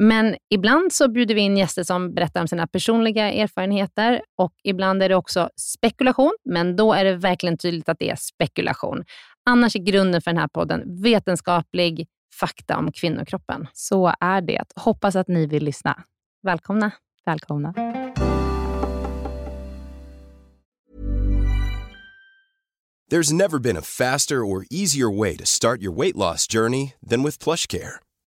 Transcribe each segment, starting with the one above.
Men ibland så bjuder vi in gäster som berättar om sina personliga erfarenheter och ibland är det också spekulation, men då är det verkligen tydligt att det är spekulation. Annars är grunden för den här podden vetenskaplig fakta om kvinnokroppen. Så är det. Hoppas att ni vill lyssna. Välkomna. Välkomna. There's never been a faster or easier way to start your weight loss journey than with PlushCare.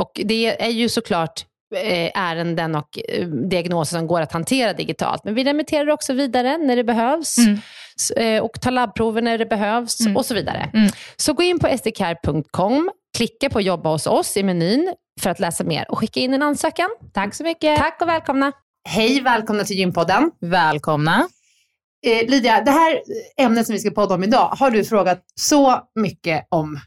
Och det är ju såklart Eh, ärenden och eh, diagnoser som går att hantera digitalt. Men vi remitterar också vidare när det behövs mm. Eh, och tar labbprover när det behövs mm. och så vidare. Mm. Så gå in på sdcare.com, klicka på jobba hos oss i menyn för att läsa mer och skicka in en ansökan. Tack så mycket. Tack och välkomna. Hej, välkomna till Gympodden. Välkomna. Eh, Lydia, det här ämnet som vi ska podda om idag har du frågat så mycket om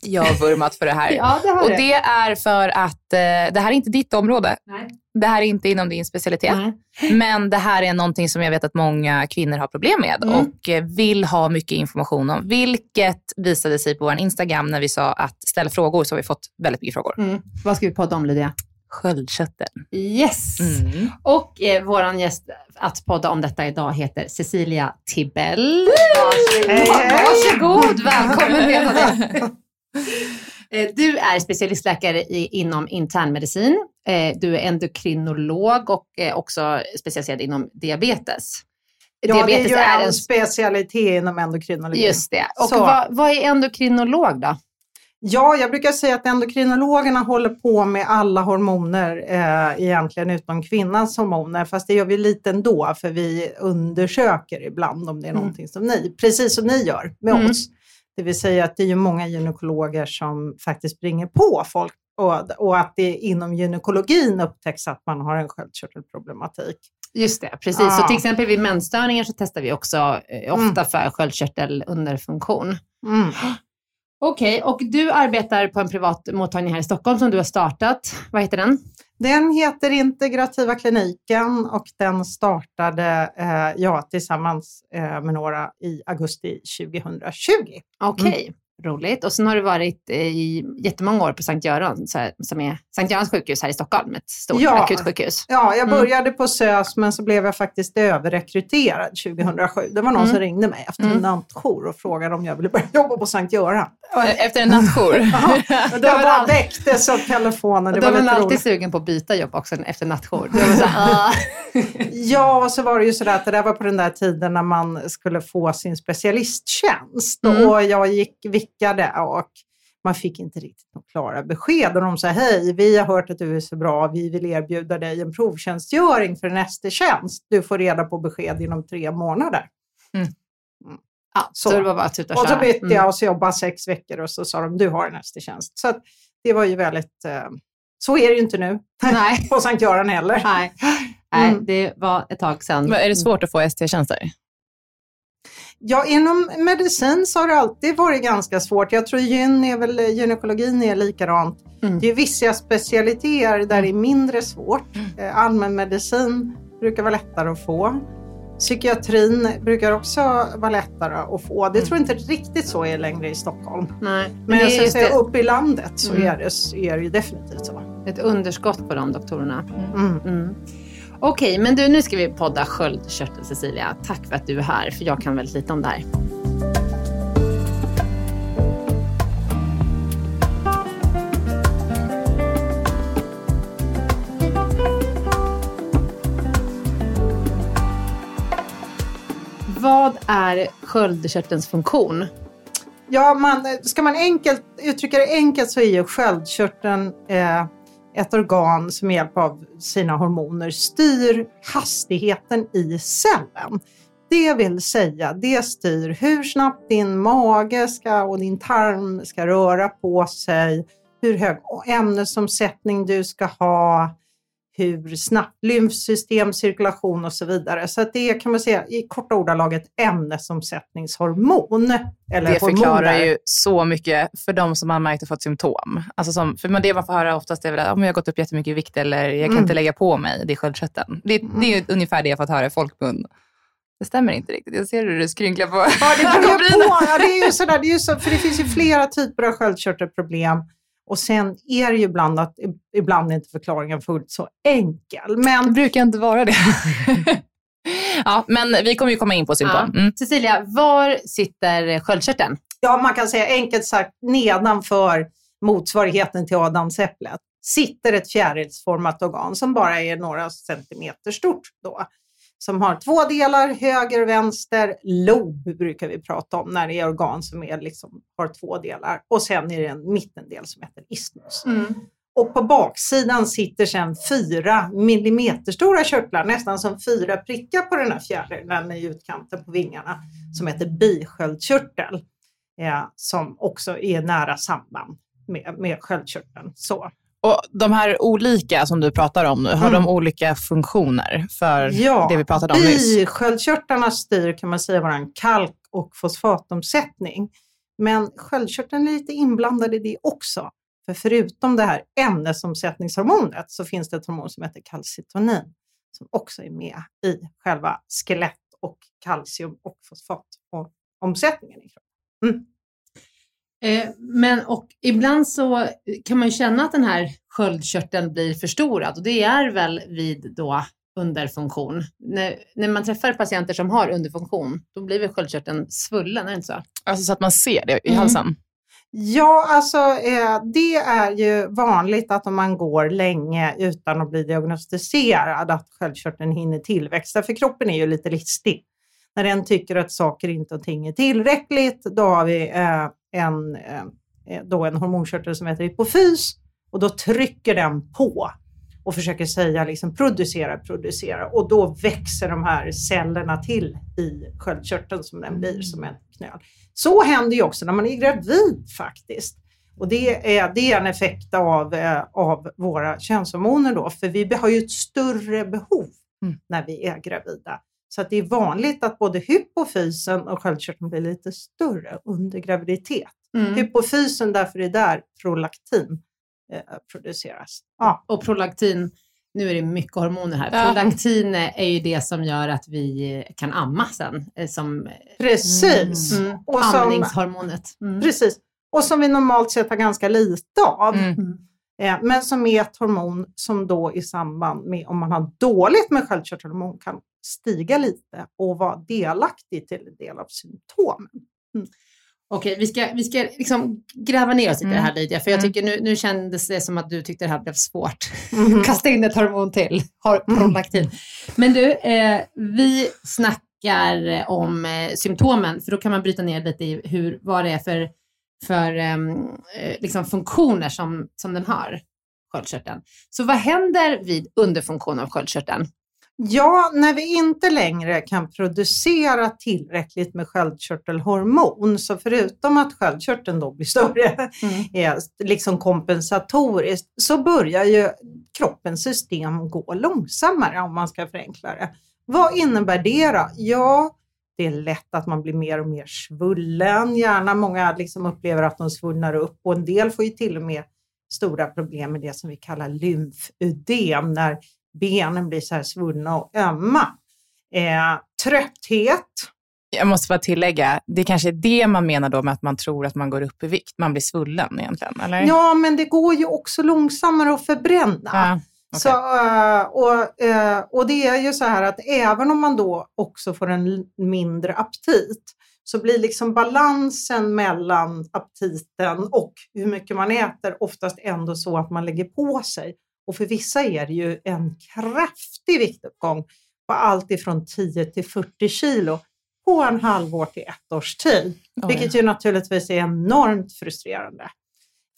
jag har vurmat för det här. ja, det och det är för att eh, det här är inte ditt område. Nej. Det här är inte inom din specialitet. Nej. Men det här är någonting som jag vet att många kvinnor har problem med mm. och eh, vill ha mycket information om. Vilket visade sig på vår Instagram när vi sa att ställa frågor, så har vi fått väldigt mycket frågor. Mm. Vad ska vi podda om Lydia? Sköldkörteln. Yes! Mm. Och eh, vår gäst att podda om detta idag heter Cecilia Tibell. Varsågod, Varsågod välkommen du är specialistläkare inom internmedicin. Eh, du är endokrinolog och också specialiserad inom diabetes. Ja, diabetes det är ju en, en specialitet inom endokrinologi. Just det. Och vad, vad är endokrinolog då? Ja, jag brukar säga att endokrinologerna håller på med alla hormoner eh, egentligen utom kvinnans hormoner, fast det gör vi lite ändå för vi undersöker ibland om det är mm. någonting som ni, precis som ni gör med mm. oss. Det vill säga att det är ju många gynekologer som faktiskt springer på folk och, och att det inom gynekologin upptäcks att man har en sköldkörtelproblematik. Just det, precis. Ja. Så till exempel vid mensstörningar så testar vi också eh, ofta mm. för sköldkörtelunderfunktion. Mm. Okej, okay, och du arbetar på en privat mottagning här i Stockholm som du har startat. Vad heter den? Den heter Integrativa kliniken och den startade eh, jag tillsammans eh, med några i augusti 2020. Okej. Okay. Mm. Roligt. Och sen har du varit i jättemånga år på Sankt Göran, som är Sankt Görans sjukhus här i Stockholm, ett stort Ja. akutsjukhus. Ja, jag Mm. började på SÖS men så blev jag faktiskt överrekryterad 2007. Det var någon Mm. som ringde mig efter en Mm. nattjour och frågade om jag ville börja jobba på Sankt Göran. Efter en nattjour. Det var bara all- väcktes av telefonen. Det Då var var man alltid roligt. sugen på att byta jobb också efter nattjour. Då ah. Ja, och så var det ju sådär att det där var på den där tiden när man skulle få sin specialisttjänst. Mm. Och jag gick vickade och man fick inte riktigt några klara besked. Och de sa, hej, vi har hört att du är så bra, vi vill erbjuda dig en provtjänstgöring för en ST-tjänst. Du får reda på besked inom tre månader. ja, så. Så. det var bara att och Och så bytte Mm. jag och så jobbade sex veckor och så sa de, du har en ST-tjänst. Så att det var ju väldigt, eh, så är det ju inte nu Nej. på Sankt Göran heller. Nej. Nej, Mm. det var ett tag sedan. Men Är det svårt att få ST-tjänster? Ja, inom medicin så har det alltid varit ganska svårt. Jag tror gyn är väl, gynekologin är likadant. Mm. Det är vissa specialiteter där det är mindre svårt. Eh, Allmänmedicin brukar vara lättare att få. Psykiatrin brukar också vara lättare att få. Det tror jag inte riktigt så är längre i Stockholm. Nej. Men, Men jag just säga upp i landet så Mm. är, det, är det ju definitivt så. ett underskott på de doktorerna. Mm. Okej, Okej, men du, nu ska vi podda sköldkörtel, Cecilia. Tack för att du är här, för jag kan väldigt lite om det här. Vad är sköldkörtelns funktion? Ja, man, ska man enkelt, uttrycka det enkelt så är ju sköldkörteln eh, ett organ som med hjälp av sina hormoner styr hastigheten i cellen. Det vill säga, det styr hur snabbt din mage ska, och din tarm ska röra på sig, hur hög ämnesomsättning du ska ha, hur snabbt lymfsystem, cirkulation och så vidare. Så det är kan man säga i korta ordalag ett ämnesomsättningshormon. Eller Det förklarar hormoner. ju så mycket för de som har märkt och fått symptom. Alltså som, för man- det man får höra oftast är väl att om jag har gått upp jättemycket i vikt eller jag kan Mm. inte lägga på mig, det är sköldkörteln. Det, det är ju ungefär det jag fått höra i folkmun. Det stämmer inte riktigt. Jag ser hur du skrynklar på Ja, det på. Ja, det är ju sådär, det är ju så, för det finns ju flera typer av sköldkörtelproblem. Och sen är det ju ibland att ibland är inte förklaringen fullt så enkel. Det Men brukar inte vara det. ja, men vi kommer ju komma in på symptom. Mm. Cecilia, var sitter sköldkörteln? ja, man kan säga enkelt sagt nedanför motsvarigheten till adamsäpplet sitter ett fjärilsformat organ som bara är några centimeter stort då. Som har två delar, höger och vänster. Lob brukar vi prata om när det är organ som är liksom, har två delar. Och sen är det en mittendel som heter isthmus. Och på baksidan sitter sen fyra millimeter stora körtlar, nästan som fyra prickar på den här fjärilen i utkanten på vingarna, som heter bisköldkörtel, eh, som också är nära samband med, med sköldkörteln. Så. Och de här olika som du pratar om nu, har Mm. de olika funktioner för Ja, det vi pratade om nyss? bisköldkörtlarna styr kan man säga vår kalk och fosfatomsättning. Men sköldkörteln är lite inblandad i det också. För förutom det här ämnesomsättningshormonet så finns det ett hormon som heter kalcitonin som också är med i själva skelett och kalcium och fosfatomsättningen i kroppen. Eh, men och ibland så kan man ju känna att den här sköldkörteln blir förstorad och det är väl vid då underfunktion. När, när man träffar patienter som har underfunktion, då blir väl sköldkörteln svullen, är det inte så? Alltså så att man ser det i Mm. halsen? Ja, alltså eh, det är ju vanligt att om man går länge utan att bli diagnostiserad att sköldkörteln hinner tillväxa, för kroppen är ju lite listig. När den tycker att saker inte och ting är tillräckligt, då har vi eh, en, eh, då en hormonkörtel som heter hypofys och då trycker den på och försöker säga liksom producera, producera och då växer de här cellerna till i sköldkörteln som den blir som en knöl. Så händer ju också när man är gravid faktiskt. Och det är, det är en effekt av, eh, av våra könshormoner då, för vi har ju ett större behov Mm. när vi är gravida. Så det är vanligt att både hypofysen och sköldkörteln blir lite större under graviditet. Mm. Hypofysen, därför är där prolaktin eh, produceras. Ja. Och prolaktin, nu är det mycket hormoner här. Ja. Prolaktin är ju det som gör att vi kan amma sen, eh, som Precis. mm, Och som- amningshormonet. Mm. Precis. och som vi normalt sett har ganska lite av. Mm. Eh, men som är ett hormon som då i samband med om man har dåligt med sköldkörtelhormon kan stiga lite och vara delaktig till en del av symptomen. Okej, vi ska, vi ska liksom gräva ner oss i det här Lydia, för jag Mm. tycker nu, nu kändes det som att du tyckte det här blev svårt. Mhm. Kasta in ett hormon till, har prolaktin. Men du, eh, vi snackar om eh, symptomen, för då kan man bryta ner lite i hur, vad det är för, för ehm, eh, liksom funktioner som, som den har, sköldkörteln. Så vad händer vid underfunktion av sköldkörteln? Ja, när vi inte längre kan producera tillräckligt med sköldkörtelhormon, så förutom att sköldkörteln då blir större, är liksom kompensatoriskt, så börjar ju kroppens system gå långsammare om man ska förenkla det. Vad innebär det då? Ja, det är lätt att man blir mer och mer svullen. Gärna många liksom upplever att de svullnar upp och en del får ju till och med stora problem med det som vi kallar lymfödem, när benen blir så här svullna och ömma. Eh, trötthet, Jag måste bara tillägga, det kanske är det man menar då med att man tror att man går upp i vikt. Man blir svullen egentligen, eller? ja men det går ju också långsammare att förbränna. Ja, okej. Så, eh, och, eh, och det är ju så här att även om man då också får en mindre aptit så blir liksom balansen mellan aptiten och hur mycket man äter oftast ändå så att man lägger på sig. Och för vissa är det ju en kraftig viktuppgång på allt ifrån 10 till 40 kilo på en halvår till ett års tid. Oj. Vilket ju naturligtvis är enormt frustrerande.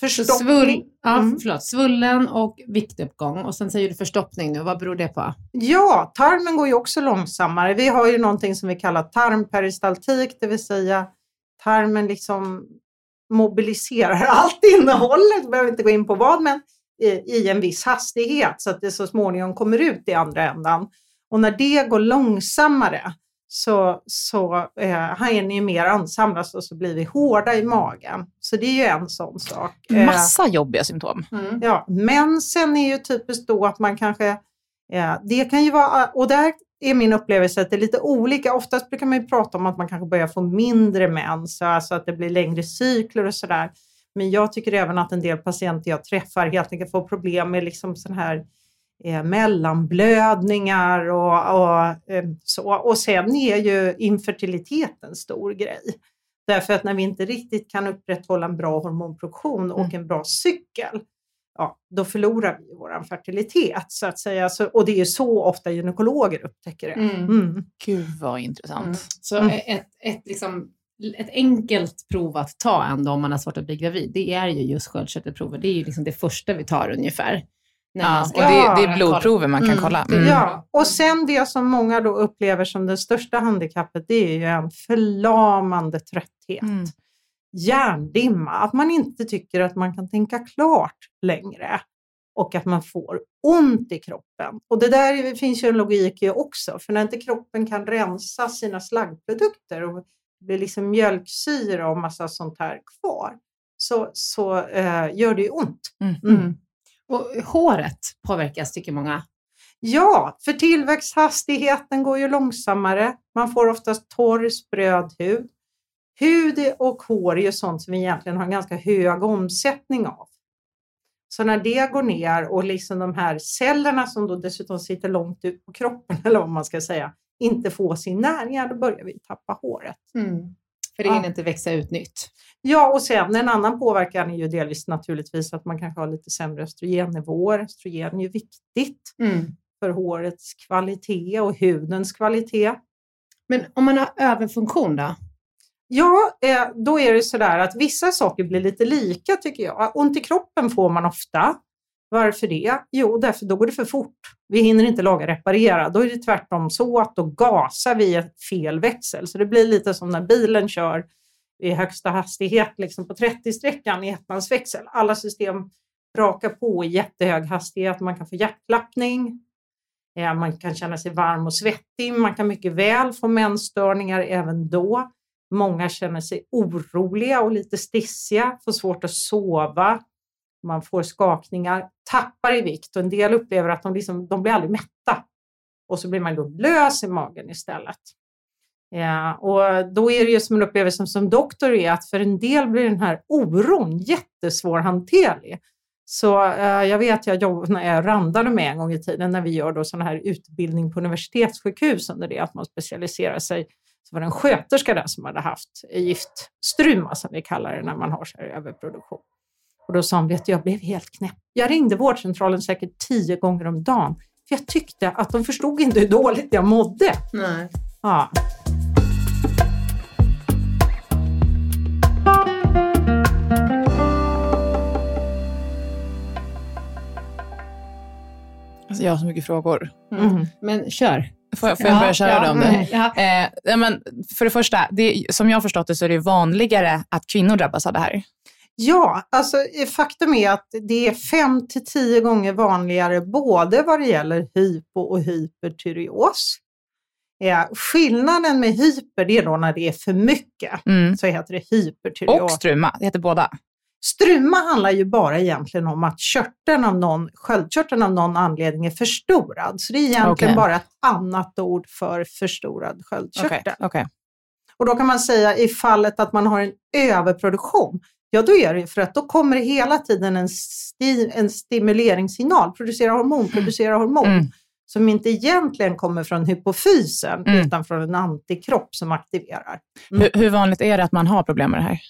Förstoppning. svull, ja, Mm. förlåt, svullen och viktuppgång. Och sen säger du förstoppning nu. Vad beror det på? Ja, tarmen går ju också långsammare. Vi har ju någonting som vi kallar tarmperistaltik, det vill säga tarmen liksom mobiliserar allt innehållet, jag behöver inte gå in på vad, men i, i en viss hastighet så att det så småningom kommer ut i andra ändan. Och när det går långsammare så, så eh, hinner ju mer ansamlas och så blir vi hårda i magen. Så det är ju en sån sak. Eh, Massa jobbiga symptom. Ja, men sen är ju typiskt då att man kanske, eh, det kan ju vara, och där är min upplevelse att det är lite olika. Oftast brukar man ju prata om att man kanske börjar få mindre mens, alltså att det blir längre cykler och sådär. Men jag tycker även att en del patienter jag träffar helt enkelt får problem med liksom sån här eh, mellanblödningar och, och eh, så. Och sen är ju infertilitet en stor grej. Därför att när vi inte riktigt kan upprätthålla en bra hormonproduktion och en bra cykel, ja, då förlorar vi vår fertilitet så att säga. Så, och det är så ofta gynekologer upptäcker det. Mm. Mm. Gud vad intressant. Mm. Så Mm. ett, ett, liksom, ett enkelt prov att ta ändå om man har svårt att bli gravid, det är ju just sköldkörtelprover. Det är ju liksom det första vi tar ungefär. När Ja, man och det, det är blodprover man kan Mm, kolla. är Mm. Ja, och sen det som många då upplever som det största handikappet, det är ju en förlamande trötthet. Mm. Hjärndimma, att man inte tycker att man kan tänka klart längre och att man får ont i kroppen. Och det där finns ju en logik i också, för när inte kroppen kan rensa sina slaggprodukter och det blir liksom mjölksyra och massa sånt här kvar, så, så eh, gör det ju ont. Mm. Mm. Och håret påverkas, tycker många. Ja, för tillväxthastigheten går ju långsammare. Man får oftast torr, spröd hud. Hud och hår är ju sånt som vi egentligen har en ganska hög omsättning av. Så när det går ner och liksom de här cellerna som då dessutom sitter långt ut på kroppen, eller vad man ska säga, inte får sin näring, då börjar vi tappa håret. För det Ja. hinner inte växa ut nytt. Ja, och sen en annan påverkan är ju delvis naturligtvis att man kanske har lite sämre östrogennivåer. Östrogen är ju viktigt för hårets kvalitet och hudens kvalitet. Men om man har överfunktion då? Ja, eh, då är det sådär att vissa saker blir lite lika tycker jag. Ont i kroppen får man ofta. Varför det? Jo, därför då går det för fort. Vi hinner inte laga reparera. Då är det tvärtom så att då gasar vi i fel växel. Så det blir lite som när bilen kör i högsta hastighet liksom på 30-sträckan i ettans växel. Alla system brakar på i jättehög hastighet. Man kan få hjärtklappning. Eh, man kan känna sig varm och svettig. Man kan mycket väl få mensstörningar även då. Många känner sig oroliga och lite stissiga, får svårt att sova. Man får skakningar, tappar i vikt och en del upplever att de, liksom, de blir aldrig mätta. Och så blir man då lös i magen istället. Ja, och då är det ju som en upplevelse som doktor är att för en del blir den här oron jättesvårhanterlig. Så eh, jag vet, jag jobbade, när jag randade med en gång i tiden när vi gör då sån här utbildning på universitetssjukhus under det att man specialiserar sig. Så var det en sköterska där som hade haft giftstruma som vi kallar det när man har så här överproduktion. Och då sa hon, vet du, jag blev helt knäpp. Jag ringde vårdcentralen säkert tio gånger om dagen. För jag tyckte att de förstod inte hur dåligt jag mådde. Nej. Ja. Alltså, jag har så mycket frågor. Mm. Men kör. Får jag, får jag börja köra dem? mm, ja. Eh, ja, men för det första, det, som jag har förstått det så är det vanligare att kvinnor drabbas av det här. Ja, alltså eh, faktum är att det är fem till tio gånger vanligare både vad det gäller hypo och hypertyreos. Ja, skillnaden med hyper det är då när det är för mycket, Mm. så heter det hypertyreos. Och struma, det heter båda. Struma handlar ju bara egentligen om att körteln av någon, sköldkörteln av någon anledning är förstorad. Så det är egentligen Okej. bara ett annat ord för förstorad sköldkörtel. Okej, okej. Och då kan man säga i fallet att man har en överproduktion, ja då är det för att då kommer det hela tiden en, sti, en stimuleringssignal, producera hormon, producera hormon, Mm. som inte egentligen kommer från hypofysen Mm. utan från en antikropp som aktiverar. Hur, hur vanligt är det att man har problem med det här?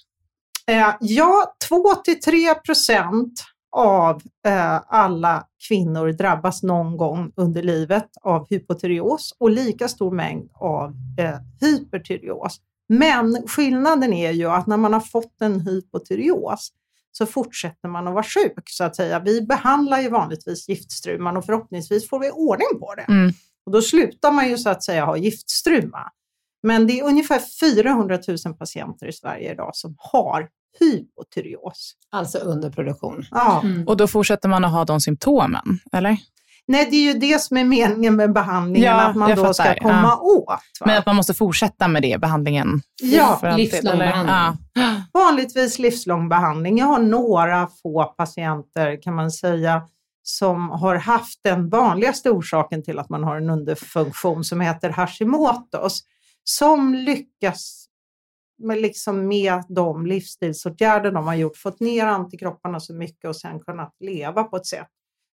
Eh, ja, 2-3 procent av eh, alla kvinnor drabbas någon gång under livet av hypotyreos och lika stor mängd av eh, hypertyreos. Men skillnaden är ju att när man har fått en hypotyreos så fortsätter man att vara sjuk så att säga. Vi behandlar ju vanligtvis giftstruman och förhoppningsvis får vi ordning på det. Mm. Och då slutar man ju så att säga ha giftstruma. Men det är ungefär 400 000 patienter i Sverige idag som har hypotyreos. Alltså underproduktion. Ja. Mm. Och då fortsätter man att ha de symptomen, eller? Nej, det är ju det som är meningen med behandlingen, Ja, att man då ska komma Ja. åt. Va? Men att man måste fortsätta med det, behandlingen? Ja, livslång behandling. Ja. vanligtvis livslång behandling. Jag har några få patienter kan man säga som har haft den vanligaste orsaken till att man har en underfunktion som heter Hashimotos som lyckas med, liksom med de livsstilsåtgärder de har gjort, fått ner antikropparna så mycket och sen kunnat leva på ett sätt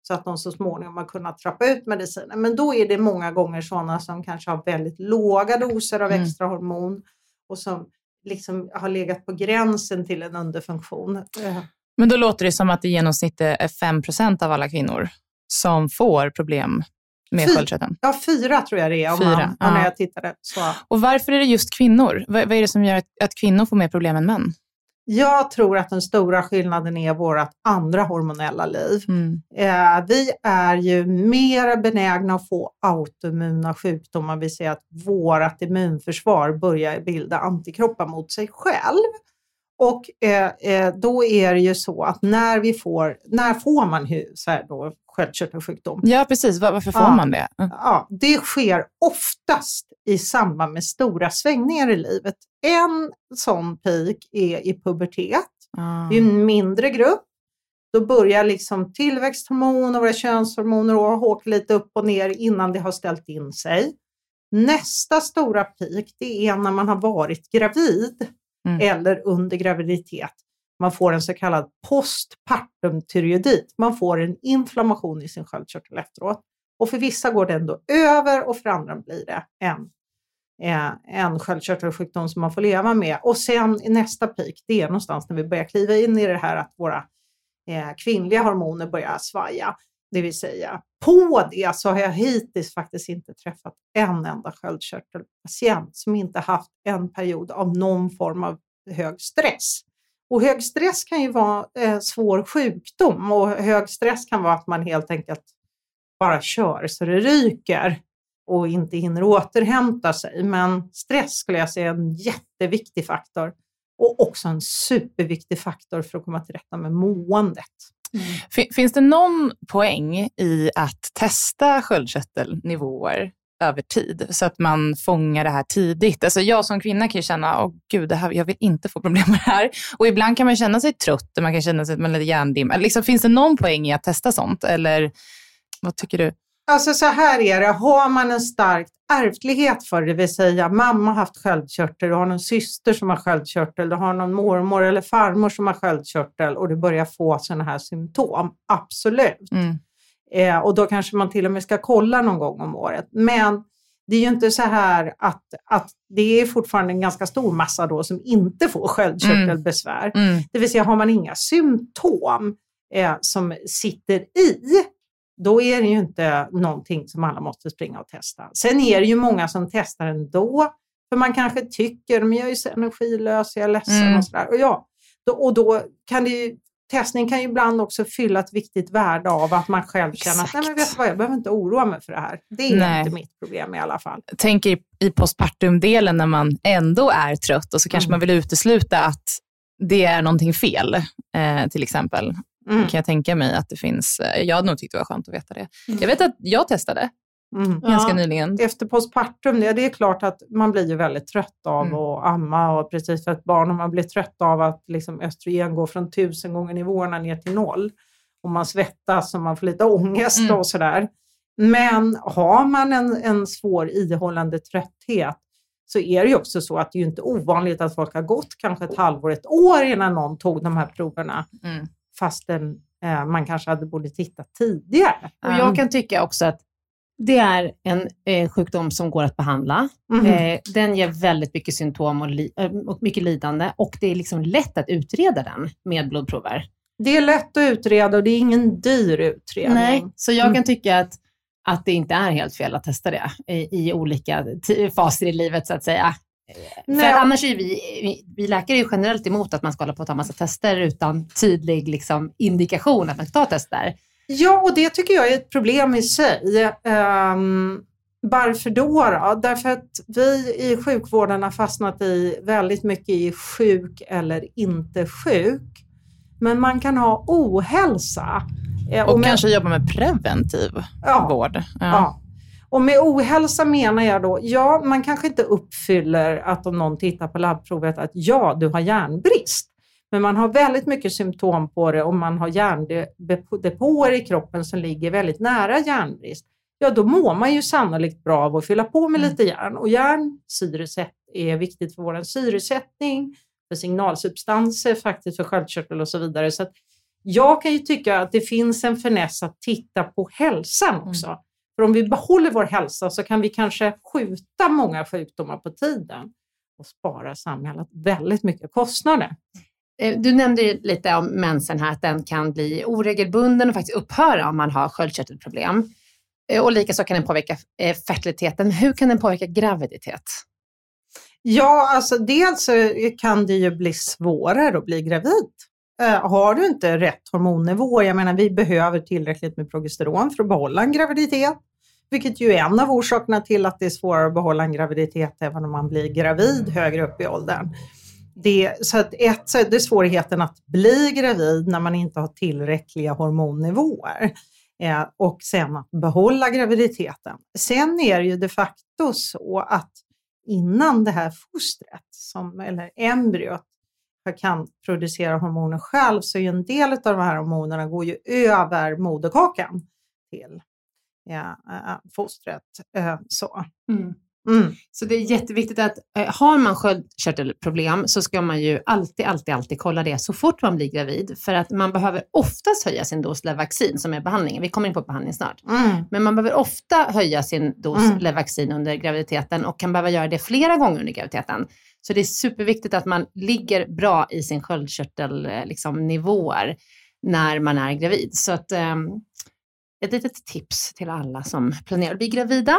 så att de så småningom har kunnat trappa ut medicinen. Men då är det många gånger sådana som kanske har väldigt låga doser av Mm. extra hormon och som liksom har legat på gränsen till en underfunktion. Eh, Men då låter det som att i genomsnitt är 5% av alla kvinnor som får problem med sköldkörteln. Ja, fyra tror jag det är om Fyra, man, ja. när ja. jag tittade. Så. Och varför är det just kvinnor? Vad, vad är det som gör att, att kvinnor får mer problem än män? Jag tror att den stora skillnaden är vårt andra hormonella liv. Mm. Eh, vi är ju mer benägna att få autoimmuna sjukdomar, vi säger att vårt immunförsvar börjar bilda antikroppar mot sig själv. Och eh, eh, då är det ju så att när vi får, när får man här då, sköldkörtelsjukdom? Ja, precis. Var, varför får Ja. man det? Mm. Ja, det sker oftast i samband med stora svängningar i livet. En sån peak är i pubertet. Ah. Det är en mindre grupp. Då börjar liksom tillväxthormon och våra könshormoner åka lite upp och ner innan det har ställt in sig. Nästa stora peak det är när man har varit gravid Mm. eller under graviditet. Man får en så kallad postpartum tyreoidit. Man får en inflammation i sin sköldkörtel efteråt. Och för vissa går den då över och för andra blir det en, eh, en sköldkörtelsjukdom som man får leva med. Och sen i nästa peak, det är någonstans när vi börjar kliva in i det här att våra eh, kvinnliga hormoner börjar svaja. Det vill säga, på det så har jag hittills faktiskt inte träffat en enda sköldkörtelpatient som inte haft en period av någon form av hög stress. Och hög stress kan ju vara eh, svår sjukdom och hög stress kan vara att man helt enkelt bara kör så det ryker och inte hinner återhämta sig. Men stress skulle jag säga är en jätteviktig faktor och också en superviktig faktor för att komma till rätta med måendet. Mm. Finns det någon poäng i att testa sköldkörtelnivåer över tid så att man fångar det här tidigt? Alltså jag som kvinna kan ju känna, åh gud, det här, jag vill inte få problem med det här. Och ibland kan man känna sig trött och man kan känna sig att man är lite hjärndimma. Liksom, finns det någon poäng i att testa sånt? Eller vad tycker du? Alltså så här är det, har man en stark ärftlighet för det, vill säga mamma har haft sköldkörtel, du har någon syster som har sköldkörtel, du har någon mormor eller farmor som har sköldkörtel och du börjar få sådana här symptom, absolut. Mm. Eh, och då kanske man till och med ska kolla någon gång om året. Men det är ju inte så här att, att det är fortfarande en ganska stor massa då som inte får sköldkörtelbesvär. Mm. Det vill säga har man inga symptom eh, som sitter i, då är det ju inte någonting som alla måste springa och testa. Sen är det ju många som testar ändå, för man kanske tycker, men jag är så energilös, jag är ledsen Mm. och sådär. Och, ja, då, och då kan det ju, testning kan ju ibland också fylla ett viktigt värde av att man själv känner att nej men vet du vad, jag behöver inte oroa mig för det här. Det är Nej. inte mitt problem i alla fall. tänker i- i postpartum-delen när man ändå är trött och så kanske Mm. man vill utesluta att det är någonting fel, eh, till exempel. Mm. kan jag tänka mig att det finns. eh, Jag hade nog tyckt det var skönt att veta det. Jag vet att jag testade Mm. ganska Ja. nyligen. efter postpartum, det är klart att man blir ju väldigt trött av Mm. att amma och precis för ett barn, och man blir trött av att liksom östrogen går från tusen gånger nivåerna ner till noll. Och man svettas och man får lite ångest Mm. och sådär. Men har man en, en svår ihållande trötthet så är det ju också så att det är ju inte ovanligt att folk har gått kanske ett halvår, ett år innan någon tog de här proverna Mm. Fastän eh, man kanske hade borde titta tidigare. Och jag kan tycka också att det är en eh, sjukdom som går att behandla. Mhm. Eh, den ger väldigt mycket symptom och, li- eh, och mycket lidande och det är liksom lätt att utreda den med blodprover. Det är lätt att utreda och det är ingen dyr utredning. så jag Mm. kan tycka att, att det inte är helt fel att testa det i, i olika faser i livet så att säga. Nej. För annars är vi, vi, läkare är ju generellt emot att man ska hålla på att ta massa tester utan tydlig liksom, indikation att man ska ta tester. Ja, och det tycker jag är ett problem i sig. Um, varför då, då? Därför att vi i sjukvården har fastnat i väldigt mycket i sjuk eller inte sjuk. Men man kan ha ohälsa. Eh, Och med, kanske jobba med preventiv ja, vård. Ja. ja. Och med ohälsa menar jag då, ja, man kanske inte uppfyller att om någon tittar på labbprovet att ja, du har järnbrist. Men man har väldigt mycket symptom på det och man har järndepåer i kroppen som ligger väldigt nära järnbrist. Ja, då mår man ju sannolikt bra av att fylla på med Mm. lite järn. Och järn, syresätt, är viktigt för vår syresättning, för signalsubstanser, faktiskt för sköldkörtel och så vidare. Så att jag kan ju tycka att det finns en finess att titta på hälsan också. För om vi behåller vår hälsa så kan vi kanske skjuta många sjukdomar på tiden och spara samhället väldigt mycket kostnader. Eh, Du nämnde ju lite om mensen här, att den kan bli oregelbunden och faktiskt upphöra om man har sköldkörtelproblem. Eh, Och likaså kan den påverka eh, fertiliteten. Hur kan den påverka graviditet? Ja, alltså dels kan det ju bli svårare att bli gravid. Eh, har du inte rätt hormonnivå, jag menar vi behöver tillräckligt med progesteron för att behålla en graviditet, vilket ju är en av orsakerna till att det är svårare att behålla en graviditet även om man blir gravid högre upp i åldern. Det, så att ett, så är det svårigheten att bli gravid när man inte har tillräckliga hormonnivåer. Eh, och sen att behålla graviditeten. Sen är det ju de facto så att innan det här fostret, som, eller embryot, kan producera hormoner själv så är ju en del av de här hormonerna går ju över moderkakan till ja, äh, fostret. Äh, så. Mm. Så det är jätteviktigt att eh, har man sköldkörtelproblem så ska man ju alltid, alltid, alltid kolla det så fort man blir gravid. För att man behöver oftast höja sin dos Levaxin som är behandlingen. Vi kommer in på behandling snart. Mm. Men man behöver ofta höja sin dos Mm. Levaxin under graviditeten och kan behöva göra det flera gånger under graviditeten. Så det är superviktigt att man ligger bra i sin sköldkörtelnivåer liksom, nivåer när man är gravid. Så att, ehm, ett litet tips till alla som planerar att bli gravida.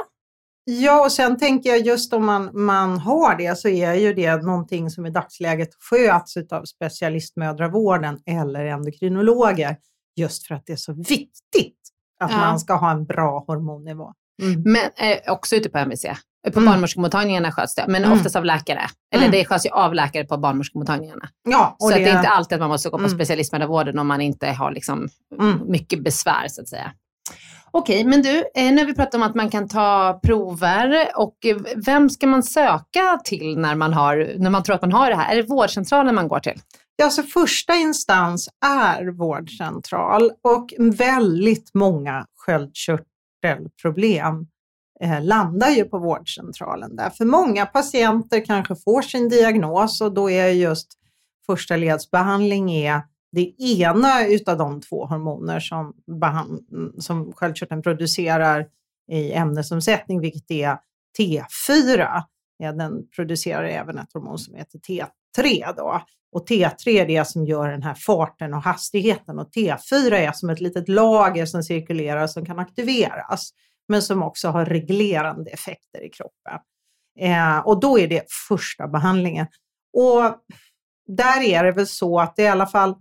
Ja, och sen tänker jag just om man, man har det så är ju det någonting som i dagsläget sköts av specialistmödravården eller endokrinologer. Just för att det är så viktigt att Ja. man ska ha en bra hormonnivå. Mm. Men eh, också ute på MVC. På Mm. barnmorskemottagningarna sköts det, men Mm. oftast av läkare. Eller Mm. det sköts ju av läkare på barnmorskemottagningarna. Ja, Så det, att det är inte alltid att man måste gå på Mm. specialistmödravården om man inte har liksom Mm. mycket besvär så att säga. Okej, men du, eh, nu har vi pratat om att man kan ta prover och eh, vem ska man söka till när man, har, när man tror att man har det här? Är det vårdcentralen man går till? Ja, alltså första instans är vårdcentral och väldigt många sköldkörtelproblem eh, landar ju på vårdcentralen där. För många patienter kanske får sin diagnos och då är just första ledsbehandling är det ena utav de två hormoner som, som sköldkörteln producerar i ämnesomsättning, vilket är T4. Ja, den producerar även ett hormon som heter T3. Då. Och T3 är det som gör den här farten och hastigheten och T4 är som ett litet lager som cirkulerar som kan aktiveras men som också har reglerande effekter i kroppen. Eh, och då är det första behandlingen. Och där är det väl så att det är i alla fall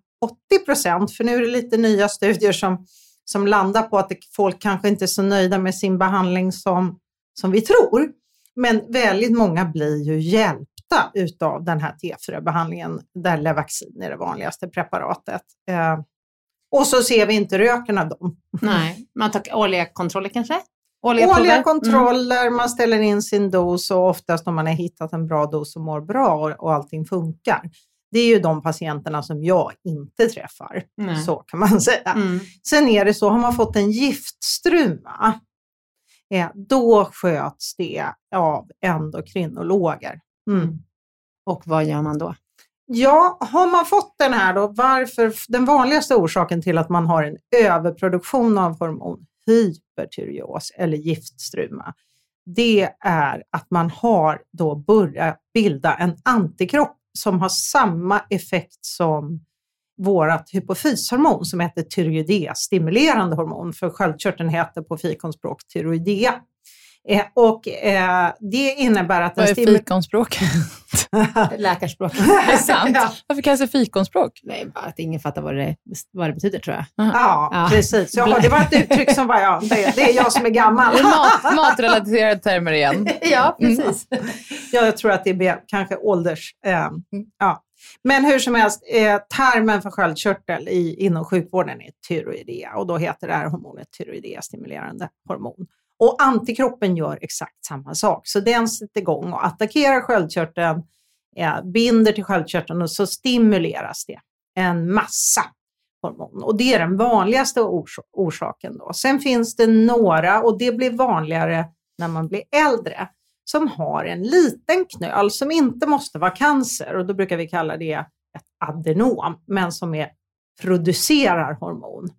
80 procent, för nu är det lite nya studier som, som landar på att folk kanske inte är så nöjda med sin behandling som, som vi tror. Men väldigt många blir ju hjälpta utav den här T4-behandlingen där Levaxin är det vanligaste preparatet. Eh, och så ser vi inte röken av dem. Nej, man tar årliga kontroller kanske? Årliga, årliga kontroller, mm. man ställer in sin dos och oftast om man har hittat en bra dos och mår bra och, och allting funkar. Det är ju de patienterna som jag inte träffar, Nej. så kan man säga. Mm. Sen är det så, har man fått en giftstruma, eh, då sköts det av endokrinologer. Mm. Och vad gör man då? Ja, har man fått den här då, varför, den vanligaste orsaken till att man har en överproduktion av hormon, hypertyreos eller giftstruma, det är att man har då börjat bilda en antikropp som har samma effekt som vårt hypofyshormon som heter tyreoidea, stimulerande hormon, för sköldkörteln heter på fikonspråk tyroidea. Eh, och eh, det innebär att... Vad är fikonspråk? Läkarspråk. det är sant. Ja. Varför kallas det fikonspråk? Nej, bara att ingen fattar vad det, vad det betyder tror jag. Ja, ja, precis. Ja, det var ett uttryck som var, ja, det, det är jag som är gammal. Mat, matrelaterade termer igen. ja, precis. Mm. Ja, jag tror att det är kanske ålders... Eh, ja. Men hur som helst, eh, termen för sköldkörtel i, inom sjukvården är tyroidea och då heter det här hormonet tyroidea stimulerande hormon. Och antikroppen gör exakt samma sak. Så den sätter igång och attackerar sköldkörteln, eh, binder till sköldkörteln och så stimuleras det en massa hormon. Och det är den vanligaste ors orsaken. Då. Sen finns det några, och det blir vanligare när man blir äldre, som har en liten knöl som inte måste vara cancer. Och då brukar vi kalla det ett adenom, men som är, producerar hormon.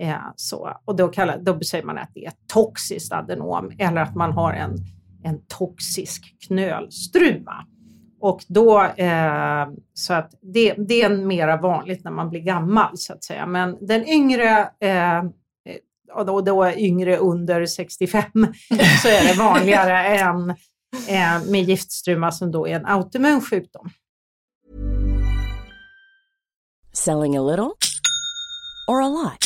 Eh, så, och då, kallar, då säger man att det är ett toxiskt adenom eller att man har en, en toxisk knölstruma. Och då, eh, så att det, det är mera vanligt när man blir gammal så att säga. Men den yngre, eh, eh och då, då yngre under 65, så är det vanligare än eh, med giftstruma som då är en autoimmun sjukdom. Selling a little or a lot?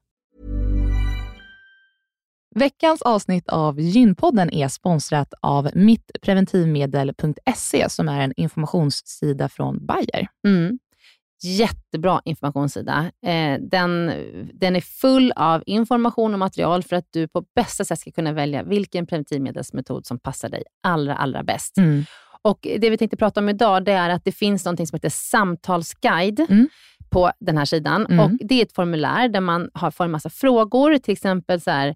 Veckans avsnitt av Gynpodden är sponsrat av mittpreventivmedel.se som är en informationssida från Bayer. Mm. Jättebra informationssida. Eh, den, den är full av information och material för att du på bästa sätt ska kunna välja vilken preventivmedelsmetod som passar dig allra, allra bäst. Mm. Och Det vi tänkte prata om idag det är att det finns något som heter samtalsguide. Mm på den här sidan. Mm. Och Det är ett formulär där man har, får en massa frågor. Till exempel så här,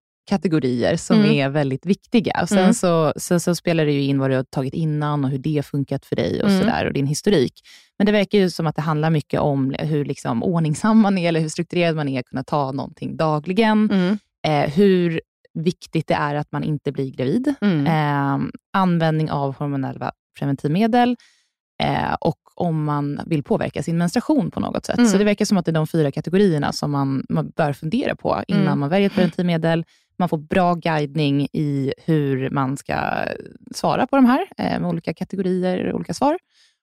kategorier som Mm. är väldigt viktiga. Och sen, Mm. så, sen så spelar det ju in vad du har tagit innan och hur det har funkat för dig och, Mm. sådär, och din historik. Men det verkar ju som att det handlar mycket om hur liksom ordningsam man är, eller hur strukturerad man är, att kunna ta någonting dagligen. Mm. Eh, hur viktigt det är att man inte blir gravid. Eh, användning av hormonella preventivmedel eh, och om man vill påverka sin menstruation på något sätt. Mm. Så det verkar som att det är de fyra kategorierna som man, man bör fundera på innan Mm. man väljer ett preventivmedel. Man får bra guidning i hur man ska svara på de här, eh, med olika kategorier, olika svar.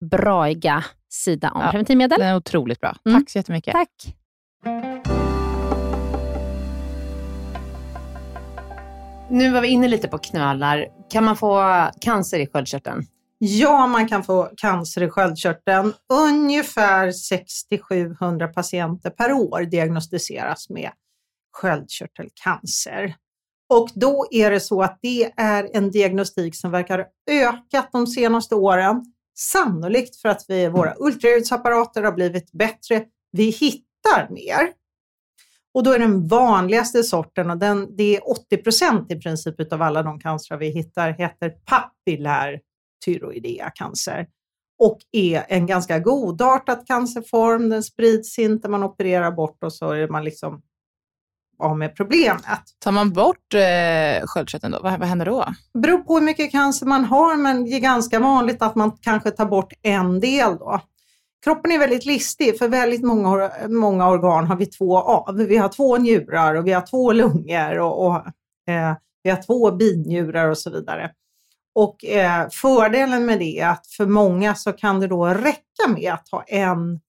braiga sida om Ja. preventivmedel. Den är otroligt bra. Mm. Tack så jättemycket. Tack. Nu var vi inne lite på knölar. Kan man få cancer i sköldkörteln? Ja, man kan få cancer i sköldkörteln. Ungefär 600-700 patienter per år diagnostiseras med sköldkörtelcancer. Och då är det så att det är en diagnostik som verkar ha ökat de senaste åren. Sannolikt för att vi, våra ultraljudsapparater har blivit bättre. Vi hittar mer. Och då är den vanligaste sorten, och den, det är 80 procent i princip av alla de cancer vi hittar, heter papillär tyroidea-cancer och är en ganska godartad cancerform. Den sprids inte, man opererar bort och så är man liksom av med problemet. Tar man bort eh, sköldkörteln då, vad, vad händer då? Det beror på hur mycket cancer man har, men det är ganska vanligt att man kanske tar bort en del då. Kroppen är väldigt listig, för väldigt många, många organ har vi två av. Vi har två njurar och vi har två lungor och, och eh, vi har två binjurar och så vidare. Och eh, fördelen med det är att för många så kan det då räcka med att ha en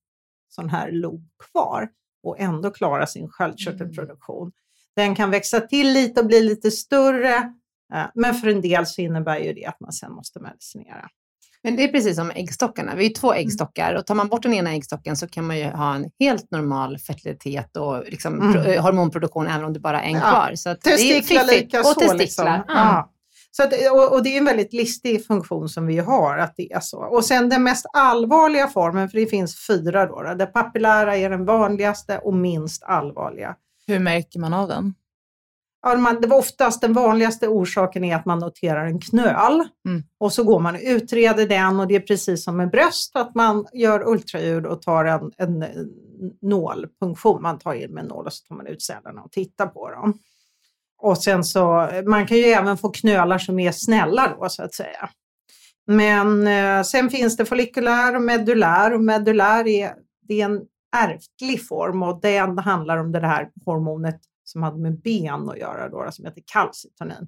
sån här lob kvar och ändå klara sin sköldkörtelproduktion. Den kan växa till lite och bli lite större, eh, men för en del så innebär ju det att man sen måste medicinera. Men det är precis som äggstockarna. Vi har ju två äggstockar och tar man bort den ena äggstocken så kan man ju ha en helt normal fertilitet och liksom Mm. eh, hormonproduktion även om det bara är en Ja. kvar. Så att det är Testiklar fiffigt. lika Och så. testiklar. Liksom. Ja. Så att, och, och det är en väldigt listig funktion som vi har, att det är så. Och sen den mest allvarliga formen, för det finns fyra då, då där papillära är den vanligaste och minst allvarliga. Hur märker man av den? Ja, man, det var oftast den vanligaste orsaken är att man noterar en knöl Mm. och så går man och utreder den och det är precis som med bröst att man gör ultraljud och tar en, en, en nålpunktion. Man tar in med en nål och så tar man ut cellerna och tittar på dem. Och sen så, man kan ju även få knölar som är snälla då så att säga. Men eh, sen finns det follikulär och medullär och medullär är, det är en ärftlig form och den handlar om det här hormonet som hade med ben att göra då, som heter calcitonin.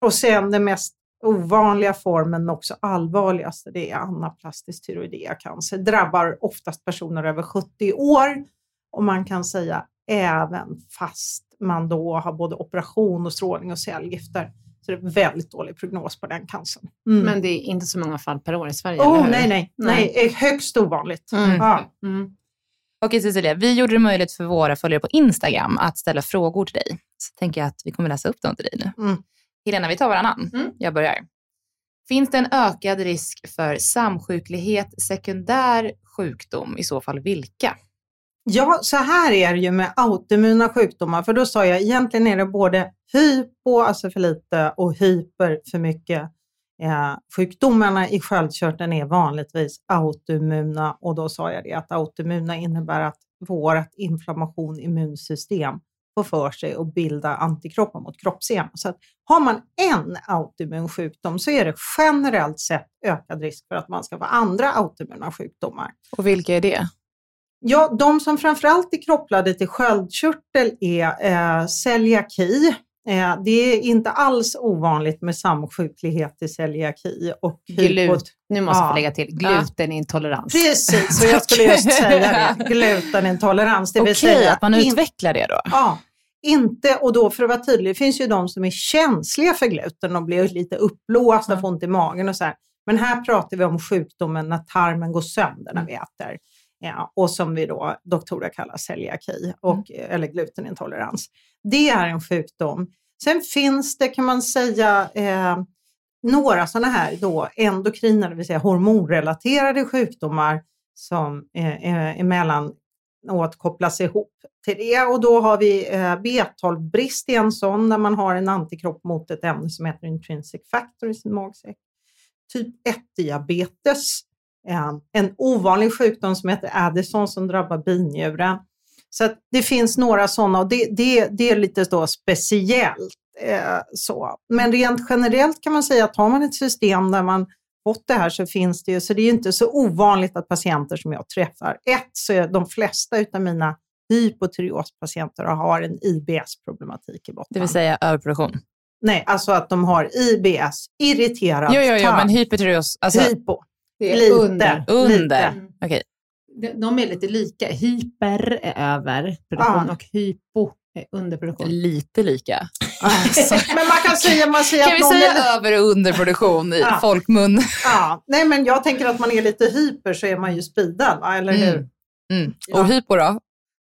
Och sen den mest ovanliga formen, men också allvarligaste, det är anaplastisk tyroideacancer. Drabbar oftast personer över 70 år och man kan säga även fast man då har både operation och strålning och cellgifter. Så det är väldigt dålig prognos på den cancern. Mm. Men det är inte så många fall per år i Sverige, oh, nej, nej, nej, Nej. är högst ovanligt. Mm. Ja. Mm. Okej Cecilia, vi gjorde det möjligt för våra följare på Instagram att ställa frågor till dig. Så tänker jag att vi kommer läsa upp dem till dig nu. Mm. Helena, vi tar varannan. Mm. Jag börjar. Finns det en ökad risk för samsjuklighet, sekundär sjukdom, i så fall vilka? Ja, så här är det ju med autoimmuna sjukdomar, för då sa jag egentligen är det både hypo, alltså för lite, och hyper, för mycket. Eh, sjukdomarna i sköldkörteln är vanligtvis autoimmuna och då sa jag det att autoimmuna innebär att vårt inflammation immunsystem får för sig att bilda antikroppar mot kroppsem. Så att har man en autoimmun sjukdom så är det generellt sett ökad risk för att man ska få andra autoimmuna sjukdomar. Och vilka är det? Ja, de som framförallt är kopplade till sköldkörtel är eh, celiaki. Eh, det är inte alls ovanligt med samsjuklighet i celiaki och Glut. Nu måste jag lägga till glutenintolerans. Precis, så jag skulle just säga det. Glutenintolerans, det vill Okej, säga att man utvecklar det då? Ja, inte, och då för att vara tydlig, det finns ju de som är känsliga för gluten och blir lite uppblåsta, Mm. får ont i magen och så här. Men här pratar vi om sjukdomen när tarmen går sönder när vi äter. Ja, och som vi då, doktorer kallar celiaki, och, eller glutenintolerans. Det är en sjukdom. Sen finns det, kan man säga, eh, några sådana här då endokrina, det vill säga hormonrelaterade sjukdomar som eh, eh, emellanåt kopplas ihop till det. Och då har vi eh, B12-brist i en sån, där man har en antikropp mot ett ämne som heter intrinsic factor i sin magsäck. Typ 1-diabetes, eh, en ovanlig sjukdom som heter Addison som drabbar binjuren. Så det finns några sådana och det, det, det är lite då speciellt. Eh, så. Men rent generellt kan man säga att har man ett system där man fått det här så finns det ju, så det är ju inte så ovanligt att patienter som jag träffar, ett så är de flesta utav mina hypotyreospatienter har en IBS-problematik i botten. Det vill säga överproduktion? Nej, alltså att de har IBS, irriterad Jo, jo, jo, men hypertyreos, alltså Hypo, lite. under. under. Lite. Okej. De, de är lite lika. Hyper är överproduktion Ja. och hypo är underproduktion. Lite lika. Men man kan säga, man säger Kan att vi säga är lite, över och underproduktion i Ja. folkmun? ja, Nej, men jag tänker att man är lite hyper så är man ju speedad, eller hur? Mm. Mm. Ja. Och hypo då?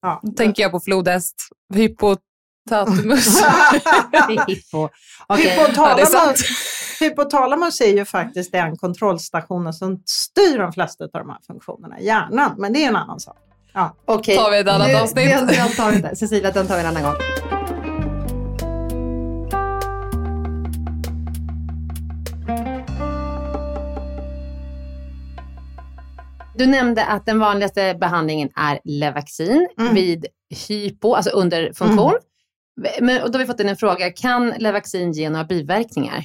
Ja. Då tänker jag på flodhäst. Hypotatamus. Det är hippo. Okej. Ja, det är Hypotalamus, är ju faktiskt den kontrollstationen som styr de flesta av de här funktionerna i hjärnan, men det är en annan sak. Ja. Okej. Tar vi ett annat Nu- avsnitt? Den, den tar vi inte. Cecilia, den tar vi en annan gång. Du nämnde att den vanligaste behandlingen är Levaxin Mm. vid hypo, alltså underfunktion. Men, och då har vi fått in en fråga, kan Levaxin ge några biverkningar?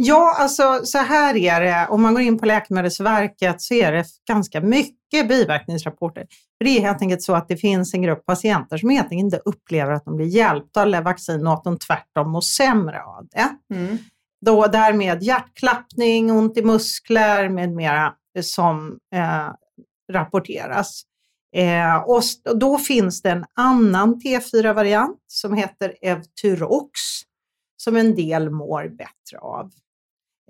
Ja, alltså så här är det. Om man går in på Läkemedelsverket så är det ganska mycket biverkningsrapporter. För det är helt enkelt så att det finns en grupp patienter som helt enkelt inte upplever att de blir hjälpta av Levaxin och att de tvärtom mår sämre av det. Då därmed hjärtklappning, ont i muskler med mera som eh, rapporteras. Eh, och då finns det en annan T4-variant som heter Evturox som en del mår bättre av.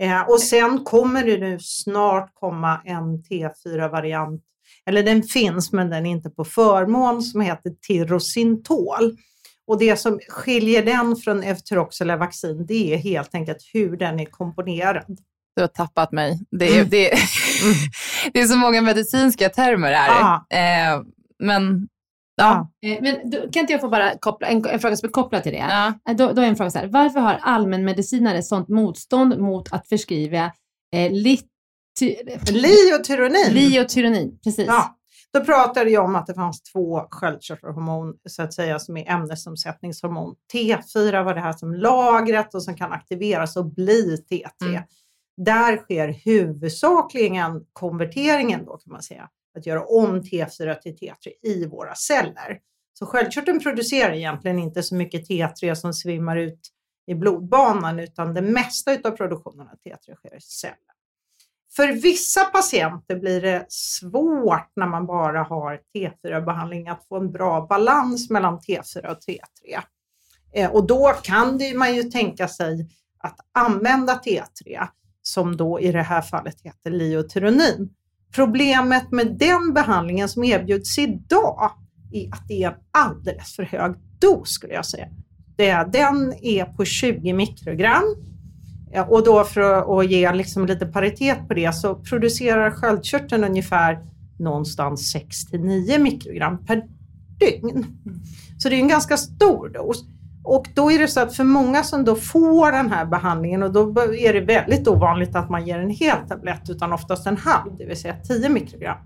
Eh, och sen kommer det nu snart komma en T4-variant, eller den finns men den är inte på förmån, som heter Tirosintol. Och det som skiljer den från Efterox eller vaccin, det är helt enkelt hur den är komponerad. Du har tappat mig. Det är, det, är, det är så många medicinska termer här. Ja. Eh, men ja. Eh, Men då, kan inte jag få bara koppla, en, en fråga som är kopplad till det? ja. Eh, Då, då är en fråga så här, varför har allmänmedicinare sånt motstånd mot att förskriva eh, lit, Liotyronin. liotyronin? Precis. Ja, då pratade jag om att det fanns två sköldkörtelhormon så att säga som är ämnesomsättningshormon. T4 var det här som lagret och som kan aktiveras och bli T3. Mm. Där sker huvudsakligen konverteringen då kan man säga, att göra om T4 till T3 i våra celler. Så sköldkörteln producerar egentligen inte så mycket T3 som svimmar ut i blodbanan utan det mesta av produktionen av T3 sker i cellen. För vissa patienter blir det svårt när man bara har T4-behandling att få en bra balans mellan T4 och T3. Eh, och då kan det, man ju tänka sig att använda T3 som då i det här fallet heter liotyronin. Problemet med den behandlingen som erbjuds idag är att det är en alldeles för hög dos skulle jag säga. Den är på 20 mikrogram Och då för att, att ge liksom lite paritet på det så producerar sköldkörteln ungefär någonstans 6 till 9 mikrogram per dygn. Så det är en ganska stor dos. Och då är det så att för många som då får den här behandlingen och då är det väldigt ovanligt att man ger en hel tablett utan oftast en halv, det vill säga 10 mikrogram.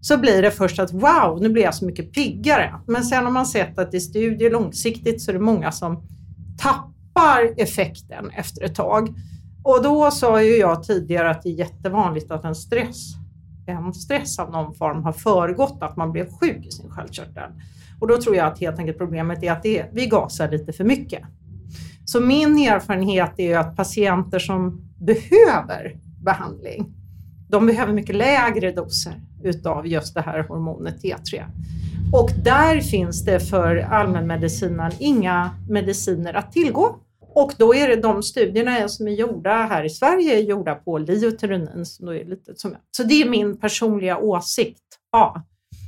Så blir det först att wow, nu blir jag så mycket piggare. Men sen har man sett att i studier långsiktigt så är det många som tappar effekten efter ett tag. Och då sa ju jag tidigare att det är jättevanligt att en stress, en stress av någon form har föregått att man blev sjuk i sin sköldkörtel. Och då tror jag att helt enkelt problemet är att det vi gasar lite för mycket. Så min erfarenhet är ju att patienter som behöver behandling, de behöver mycket lägre doser utav just det här hormonet T3. Och där finns det för allmänmedicinaren inga mediciner att tillgå. Och då är det de studierna som är gjorda här i Sverige, är gjorda på lioterinin. Så, då är lite som, så det är min personliga åsikt. Ja.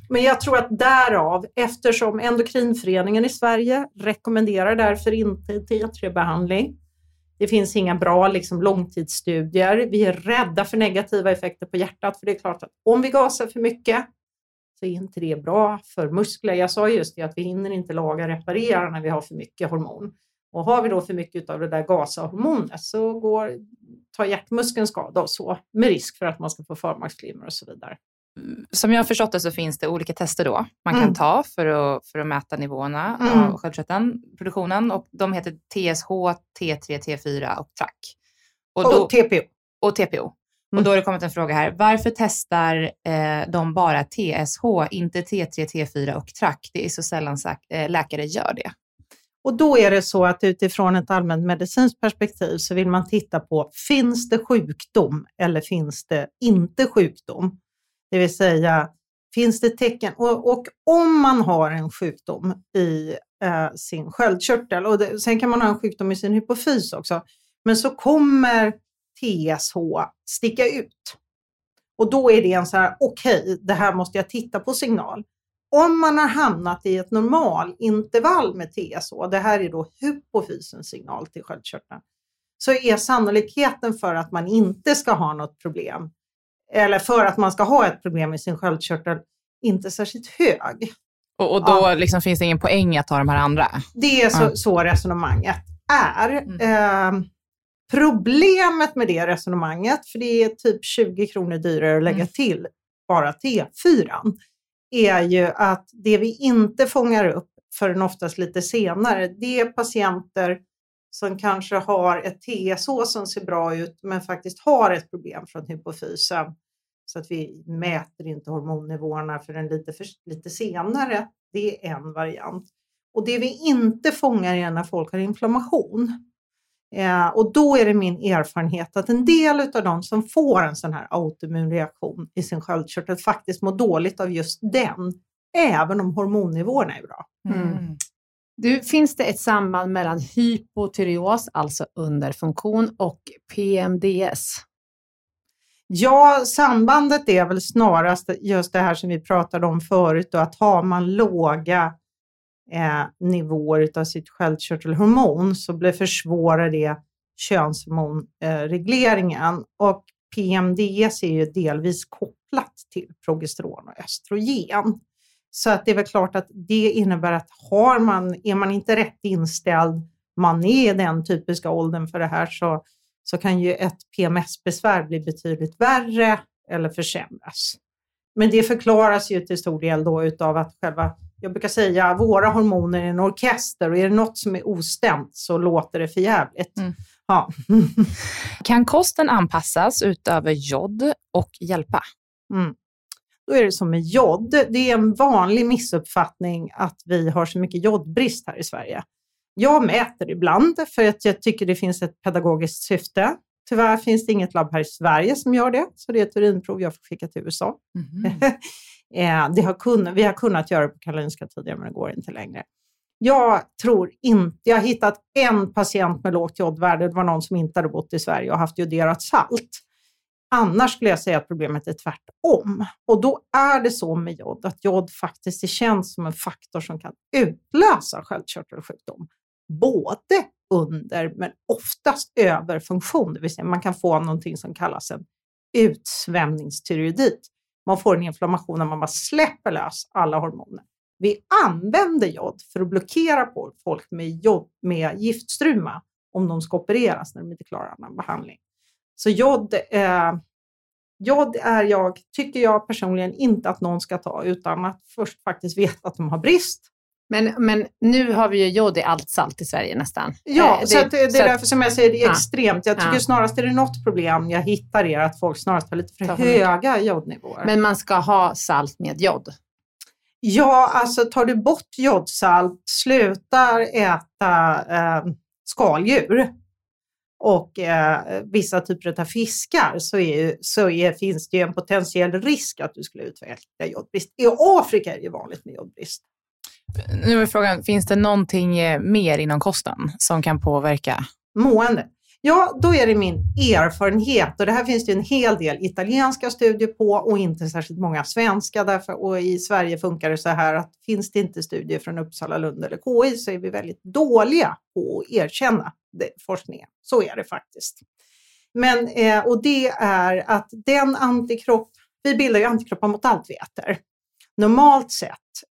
Men jag tror att därav, eftersom endokrinföreningen i Sverige rekommenderar därför inte T3-behandling. Det finns inga bra liksom, långtidsstudier. Vi är rädda för negativa effekter på hjärtat, för det är klart att om vi gasar för mycket så är inte det bra för muskler. Jag sa just det att vi hinner inte laga reparera när vi har för mycket hormon. Och har vi då för mycket av det där gasahormonet så går, tar hjärtmuskeln skada och så med risk för att man ska få förmaksflimmer och så vidare. Som jag har förstått det så finns det olika tester då man kan Mm. ta för att, för att mäta nivåerna Mm. av sköldkörteln, produktionen och de heter TSH, T3, T4 och TRAC. Och, då, Och TPO. och TPO. Och Mm. då har det kommit en fråga här. Varför testar eh, de bara TSH, inte T3, T4 och TRAC? Det är så sällan eh, läkare gör det. Och då är det så att utifrån ett allmänmedicinskt perspektiv så vill man titta på, finns det sjukdom eller finns det inte sjukdom? Det vill säga, finns det tecken? Och, och om man har en sjukdom i eh, sin sköldkörtel, och det, sen kan man ha en sjukdom i sin hypofys också, men så kommer TSH sticka ut. Och då är det en så här, okej, det här måste jag titta på signal. Om man har hamnat i ett normalintervall med TSH, det här är då hypofysens signal till sköldkörteln, så är sannolikheten för att man inte ska ha något problem, eller för att man ska ha ett problem i sin sköldkörtel, inte särskilt hög. Och, och då liksom finns det ingen poäng att ta de här andra. Det är så, Ja. så resonemanget är. Eh, problemet med det resonemanget, för det är typ 20 kronor dyrare att lägga Mm. till bara T4, är ju att det vi inte fångar upp förrän oftast lite senare, det är patienter som kanske har ett TSH som ser bra ut, men faktiskt har ett problem från hypofysen. Så att vi mäter inte hormonnivåerna förrän lite, för, lite senare. Det är en variant. Och det vi inte fångar är när folk har inflammation. Eh, och då är det min erfarenhet att en del av de som får en sån här autoimmun reaktion i sin sköldkörtel faktiskt mår dåligt av just den, även om hormonnivåerna är bra. Mm. Du, finns det ett samband mellan hypotyreos, alltså underfunktion, och PMDS? Ja, sambandet är väl snarast just det här som vi pratade om förut, då, att har man låga eh, nivåer av sitt sköldkörtelhormon så blir försvårar det könshormonregleringen. Och PMDS är ju delvis kopplat till progesteron och östrogen. Så att det är väl klart att det innebär att har man, är man inte rätt inställd, man är i den typiska åldern för det här, så, så kan ju ett PMS-besvär bli betydligt värre eller försämras. Men det förklaras ju till stor del då utav att själva, jag brukar säga, våra hormoner är en orkester och är det något som är ostämt så låter det för jävligt. Mm. Ja. Kan kosten anpassas utöver jod och hjälpa? Mm. Då är det som med jod. Det är en vanlig missuppfattning att vi har så mycket jodbrist här i Sverige. Jag mäter ibland för att jag tycker det finns ett pedagogiskt syfte. Tyvärr finns det inget labb här i Sverige som gör det, så det är ett urinprov jag får skicka till USA. Eh, det har kunnat, vi har kunnat göra det på Karolinska tidigare, men det går inte längre. Jag tror inte, jag har hittat en patient med lågt jodvärde, det var någon som inte hade bott i Sverige och haft joderat salt. Annars skulle jag säga att problemet är tvärtom. Och då är det så med jod, att jod faktiskt är känt som en faktor som kan utlösa sköldkörtelsjukdom. Både under, men oftast över funktion, det vill säga man kan få någonting som kallas en utsvämningstyreoidit. Man får en inflammation när man bara släpper lös alla hormoner. Vi använder jod för att blockera på folk med, jod, med giftstruma om de ska opereras när de inte klarar annan behandling. Så jod, eh, jod är jag, tycker jag personligen inte att någon ska ta utan att först faktiskt veta att de har brist. Men, men nu har vi ju jod i allt salt i Sverige nästan. Ja, Eh, så att, det är så att- därför som jag säger det är extremt. Jag tycker Ja. snarast är det något problem jag hittar är att folk snarast har lite för höga jodnivåer. Men man ska ha salt med jod. Ja, alltså tar du bort jodsalt, slutar äta eh, skaldjur och eh, vissa typer av fiskar så, är, så är, finns det ju en potentiell risk att du skulle utveckla jodbrist. I Afrika är det ju vanligt med jodbrist. Nu är frågan, finns det någonting eh, mer inom kosten som kan påverka? Mående. Ja, då är det min erfarenhet och det här finns det en hel del italienska studier på och inte särskilt många svenska därför och i Sverige funkar det så här att finns det inte studier från Uppsala, Lund eller KI så är vi väldigt dåliga på att erkänna det, forskningen. Så är det faktiskt. Men, eh, och det är att den antikropp, vi bildar ju antikroppar mot allt vi äter. Normalt sett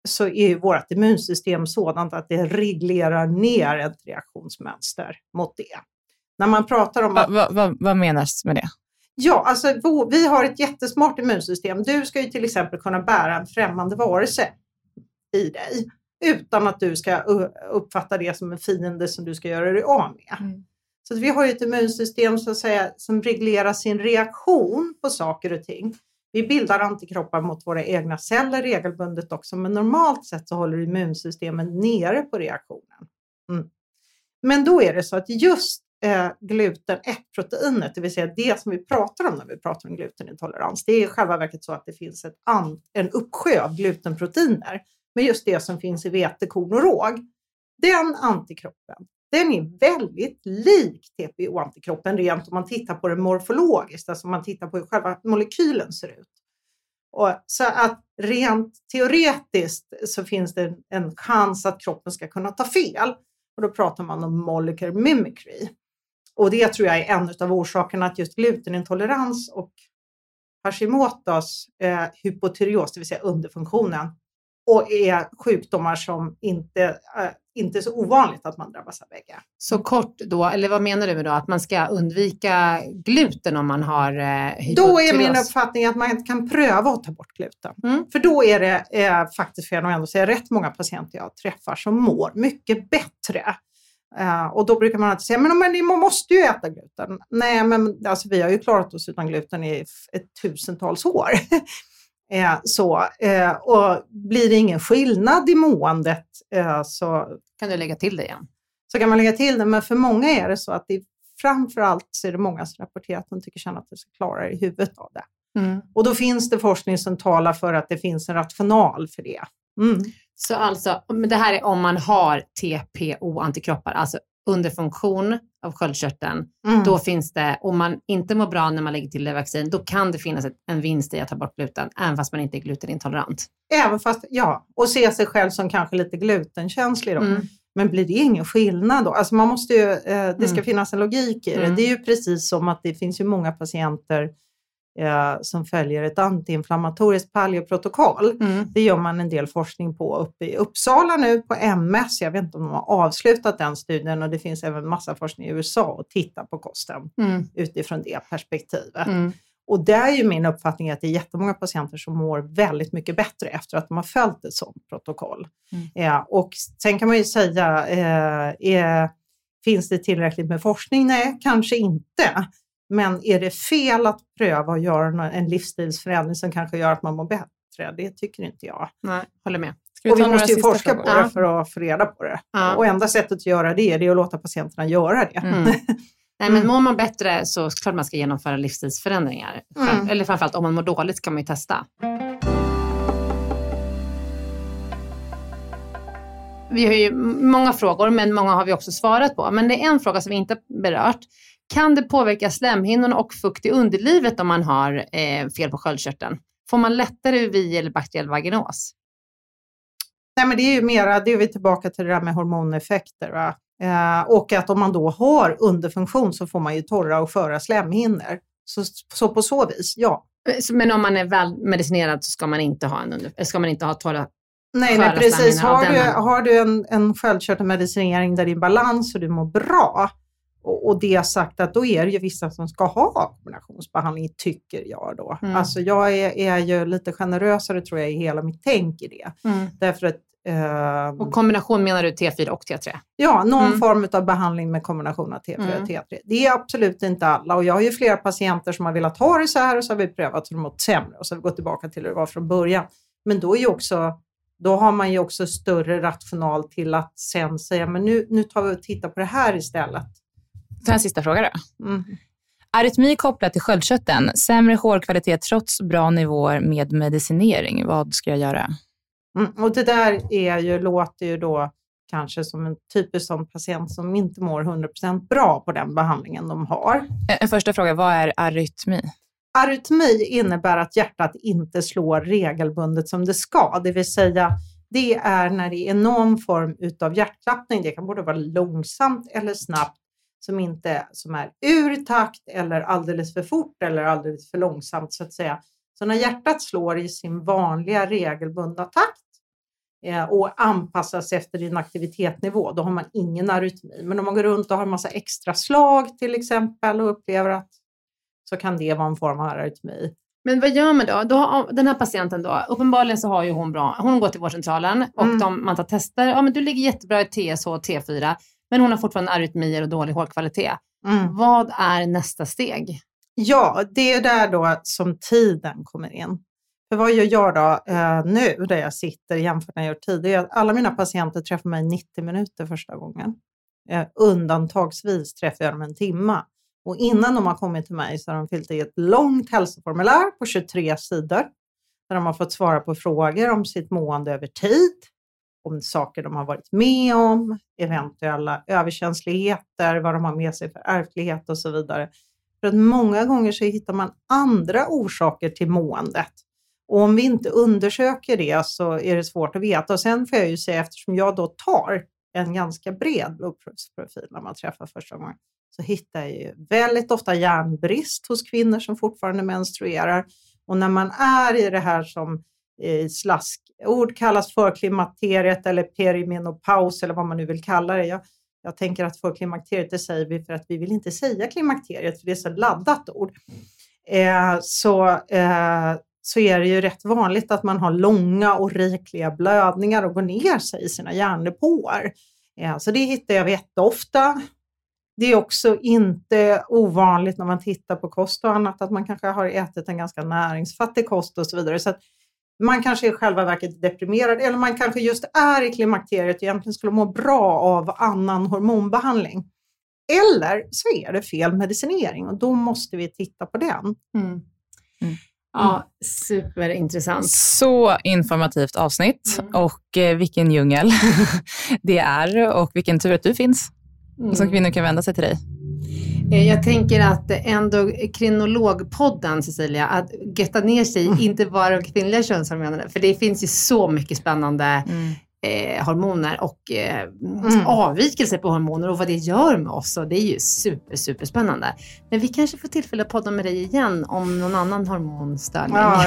så är ju vårt immunsystem sådant att det reglerar ner ett reaktionsmönster mot det. När man pratar om Va, att va, va, vad menas med det? Ja, alltså vi har ett jättesmart immunsystem. Du ska ju till exempel kunna bära en främmande varelse i dig utan att du ska uppfatta det som en fiende som du ska göra dig av med. Mm. Så vi har ju ett immunsystem så att säga, som reglerar sin reaktion på saker och ting. Vi bildar antikroppar mot våra egna celler regelbundet också, men normalt sett så håller immunsystemet nere på reaktionen. Mm. Men då är det så att just eh, gluten 1-proteinet, det vill säga det som vi pratar om när vi pratar om glutenintolerans, det är i själva verket så att det finns ett an, en uppsjö av glutenproteiner, men just det som finns i vete, korn och råg. Den antikroppen, den är väldigt lik TPO-antikroppen rent om man tittar på det morfologiskt, alltså om man tittar på hur själva molekylen ser ut. Och så att rent teoretiskt så finns det en, chans att kroppen ska kunna ta fel. Och då pratar man om molecular mimicry. Och det tror jag är en av orsakerna att just glutenintolerans och Hashimotos eh, hypotyreos, det vill säga underfunktionen, och är sjukdomar som inte, eh, inte är så ovanligt att man drabbas av bägge. Så kort då, eller vad menar du med då? Att man ska undvika gluten om man har eh, Då är min uppfattning att man kan pröva att ta bort gluten. Mm. För då är det eh, faktiskt, för jag nog ändå säga, rätt många patienter jag träffar som mår mycket bättre. Eh, och då brukar man alltid säga, men, man måste ju äta gluten. Nej, men alltså, vi har ju klarat oss utan gluten i ett tusentals år. eh, så, eh, och blir det ingen skillnad i måendet eh, så Kan du lägga till det igen? så kan man lägga till det. Men för många är det så att det framför allt så är det många som rapporterar att de tycker känna att de ska klara det i huvudet av det. Och då finns det forskning som talar för att det finns en rational för det. Mm. Så alltså, men det här är om man har TPO-antikroppar, alltså underfunktion av sköldkörteln. Mm. Då finns det, om man inte mår bra när man lägger till det vaccin, då kan det finnas ett, en vinst i att ta bort gluten, även fast man inte är glutenintolerant. Även fast, ja, och se sig själv som kanske lite glutenkänslig då. Mm. Men blir det ingen skillnad då? Alltså man måste ju, eh, det ska Mm. finnas en logik i det. Mm. Det är ju precis som att det finns ju många patienter eh, som följer ett antiinflammatoriskt paleoprotokoll. Mm. Det gör man en del forskning på uppe i Uppsala nu på MS. Jag vet inte om de har avslutat den studien och det finns även massa forskning i USA att titta på kosten Mm. utifrån det perspektivet. Mm. Och där är ju min uppfattning att det är jättemånga patienter som mår väldigt mycket bättre efter att de har följt ett sådant protokoll. Mm. Ja, och sen kan man ju säga, eh, är, finns det tillräckligt med forskning? Nej, kanske inte. Men är det fel att pröva att göra en livsstilsförändring som kanske gör att man mår bättre? Det tycker inte jag. Nej, håller med. Ska Och vi måste ju forska frågor? på det för att få reda på det. Ja. Och enda sättet att göra det, är att låta patienterna göra det. Mm. Nej, men mår man bättre så klart man ska genomföra livsstilsförändringar. Mm. Eller framförallt om man mår dåligt ska man ju testa. Vi har ju många frågor, men många har vi också svarat på. Men det är en fråga som vi inte berört. Kan det påverka slemhinnorna och fukt i underlivet om man har eh, fel på sköldkörteln? Får man lättare UVI eller bakteriell vaginos? Nej, men det är ju mera, det är vi tillbaka till det där med hormoneffekter. Va? Eh, och att om man då har underfunktion så får man ju torra och sköra slemhinnor. Så, så på så vis, ja. Så- Men om man är väl medicinerad så ska man inte ha, en under, ska man inte ha torra Nej, nej precis. Har du, har du en, en sköldkörtelmedicinering där är balans och du mår bra och, och det sagt att då är det ju vissa som ska ha kombinationsbehandling, tycker jag då. Mm. Alltså jag är, är ju lite generösare tror jag i hela mitt tänk i det. Mm. Därför att ehm, Och kombination menar du T4 och T3? Ja, någon Mm. form av behandling med kombination av T4 Mm. och T3. Det är absolut inte alla och jag har ju flera patienter som har velat ha det så här och så har vi prövat och de mått sämre och så har vi gått tillbaka till hur det var från början. Men då, är ju också, då har man ju också större rational till att sen säga men nu, nu tar vi och tittar på det här istället. Så en sista fråga då. Mm. Arytmi kopplat till sköldkörteln, sämre hårkvalitet trots bra nivåer med medicinering. Vad ska jag göra? Mm. Och det där är ju, låter ju då kanske som en typisk sån patient som inte mår 100% bra på den behandlingen de har. En en första fråga, vad är arytmi? Arytmi innebär att hjärtat inte slår regelbundet som det ska, det vill säga det är när det är någon form utav hjärtklappning, det kan både vara långsamt eller snabbt, som, inte, som är ur takt eller alldeles för fort eller alldeles för långsamt så att säga. Så när hjärtat slår i sin vanliga regelbundna takt eh, och anpassas efter din aktivitetsnivå, då har man ingen arytmi. Men om man går runt och har en massa extra slag till exempel och upplever att så kan det vara en form av arytmi. Men vad gör man då? då den här patienten då, uppenbarligen så har ju hon bra, hon går till vårdcentralen och Mm. de, man tar tester. Ja men du ligger jättebra i TSH och T4, men hon har fortfarande arytmier och dålig hårkvalitet. Mm. Vad är nästa steg? Ja, det är där då som tiden kommer in. För vad gör jag då eh, nu där jag sitter jämfört med när jag gör tid? Det är att alla mina patienter träffar mig 90 minuter första gången. Eh, undantagsvis träffar jag dem en timma. Och innan de har kommit till mig så har de fyllt i ett långt hälsoformulär på 23 sidor. Där de har fått svara på frågor om sitt mående över tid, om saker de har varit med om, eventuella överkänsligheter, vad de har med sig för ärftlighet och så vidare. För att många gånger så hittar man andra orsaker till måendet. Och om vi inte undersöker det så är det svårt att veta. Och sen får jag ju säga, eftersom jag då tar en ganska bred blodprovsprofil när man träffar första gången, så hittar jag ju väldigt ofta järnbrist hos kvinnor som fortfarande menstruerar. Och när man är i det här som eh, i Ord kallas förklimakteriet eller perimenopaus eller vad man nu vill kalla det. Jag, jag tänker att förklimakteriet det säger vi för att vi vill inte säga klimakteriet för det är så laddat ord. Eh, så, eh, så är det ju rätt vanligt att man har långa och rikliga blödningar och går ner sig i sina hjärndepåer. Eh, så det hittar jag jätteofta. Det är också inte ovanligt när man tittar på kost och annat att man kanske har ätit en ganska näringsfattig kost och så vidare. Så att man kanske i själva verket är deprimerad eller man kanske just är i klimakteriet och egentligen skulle må bra av annan hormonbehandling. Eller så är det fel medicinering och då måste vi titta på den. Mm. Ja, superintressant. Så informativt avsnitt och eh, vilken djungel det är och vilken tur att du finns Mm. som kvinnor kan vända sig till dig. Eh, Jag tänker att endokrinologpodden, Cecilia, att götta ner sig, inte bara de kvinnliga könshormonerna, för det finns ju så mycket spännande eh, hormoner och eh, Mm. avvikelser på hormoner och vad det gör med oss. Och det är ju super, super spännande. Men vi kanske får tillfälle att podda med dig igen om någon annan hormonstörning. Ja,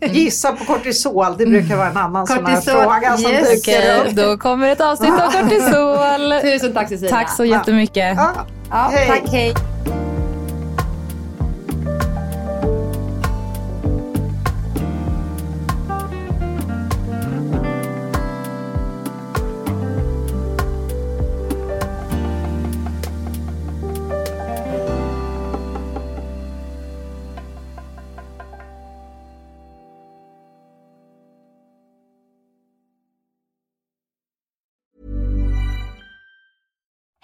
jag gissar på kortisol, det brukar vara en annan sån här Kortisol, fråga som yes. dyker upp. då kommer ett avsnitt om kortisol. Tusen tack Cecilia. Tack så jättemycket. Ja, Ja, Hej. Tack, hej.